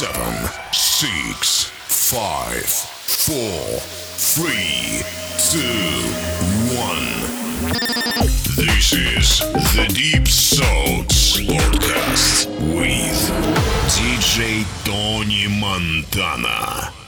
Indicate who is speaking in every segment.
Speaker 1: seven, six, five, four, three, two, one. This is the Deep Thoughts Podcast with DJ Tony Montana.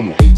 Speaker 2: como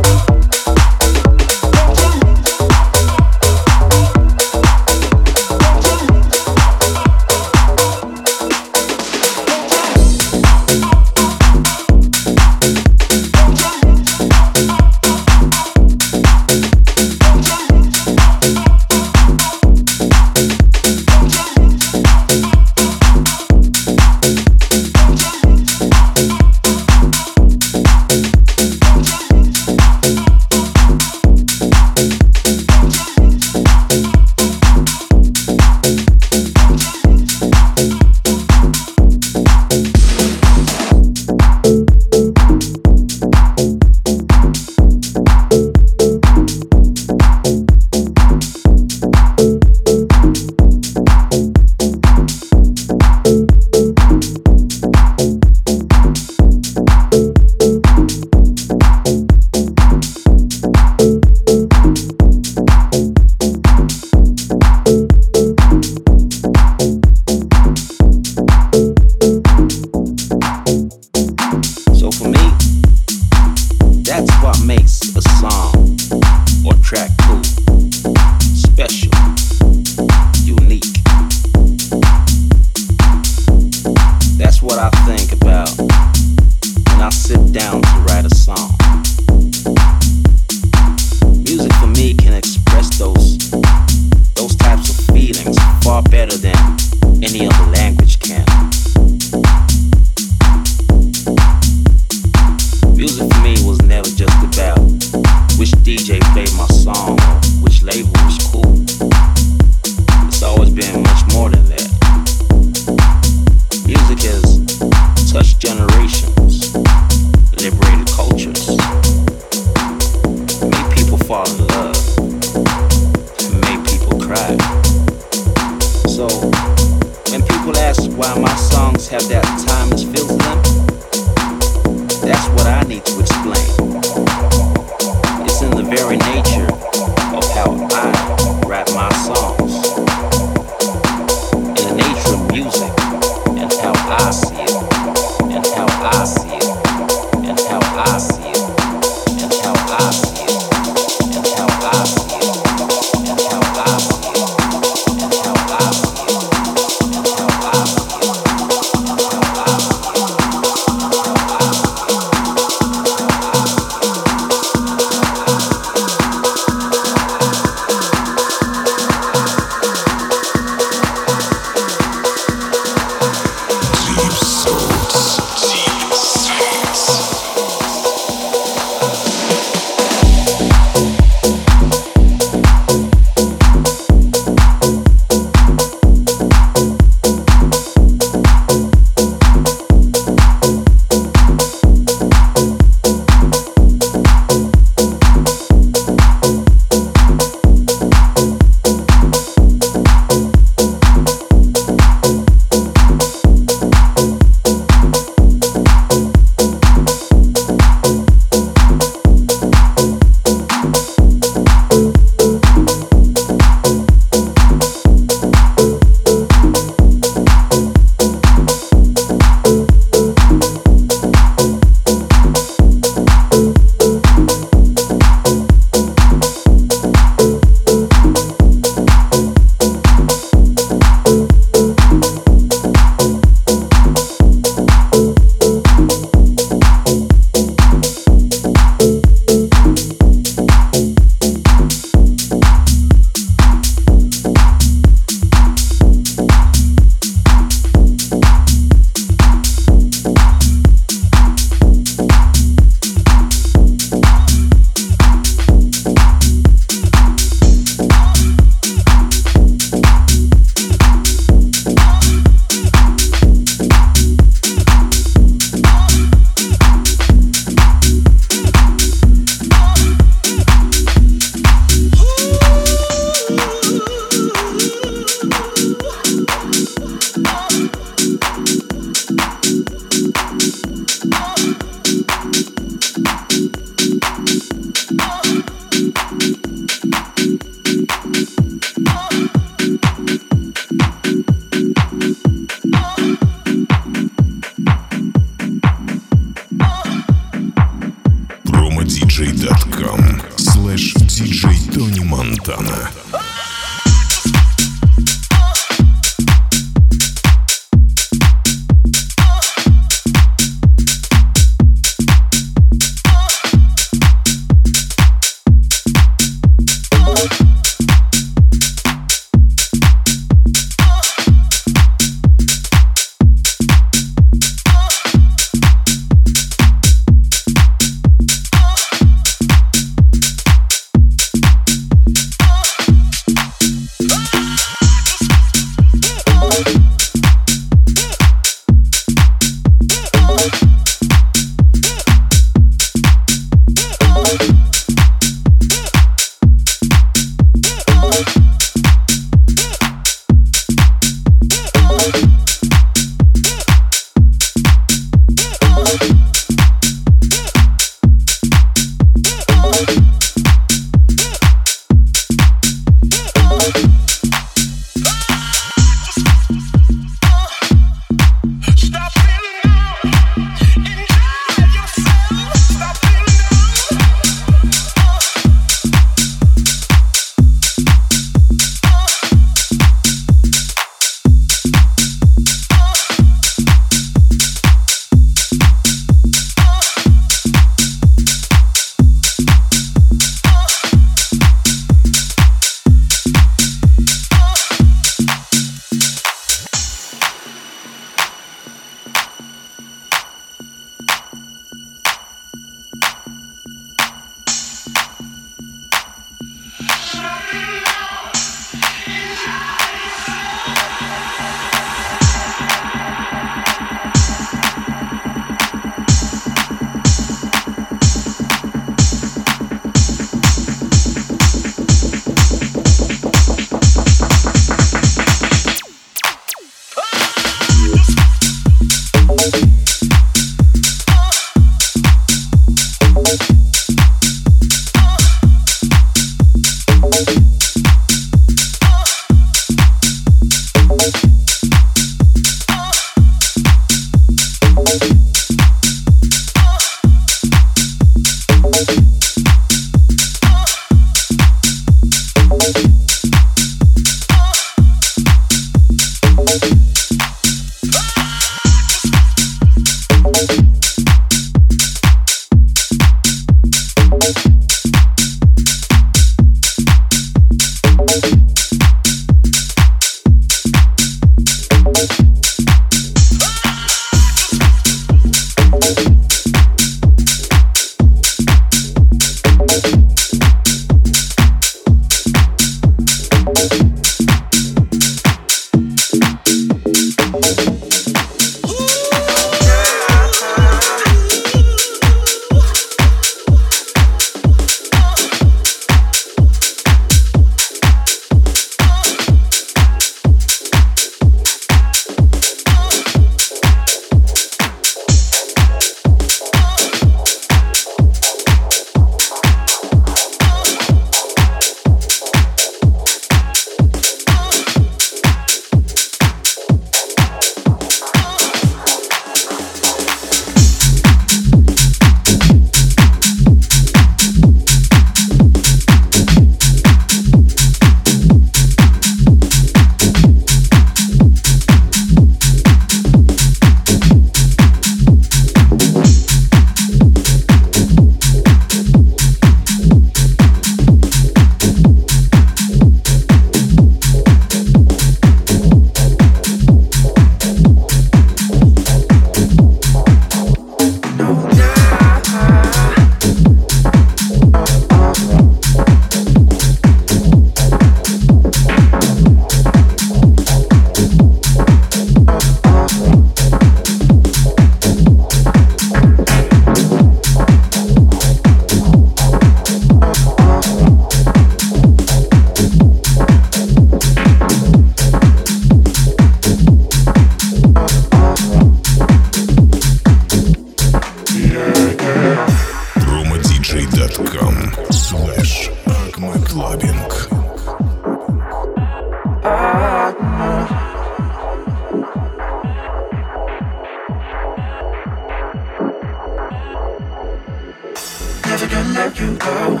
Speaker 2: gonna let you go.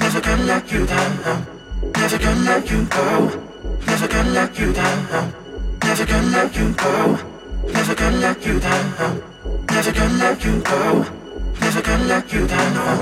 Speaker 2: Never gonna let you down.
Speaker 3: Never gonna let you go. Never gonna let you down. Never gonna let you go. Never gonna let you down. Never gonna let you go. Never gonna let you down.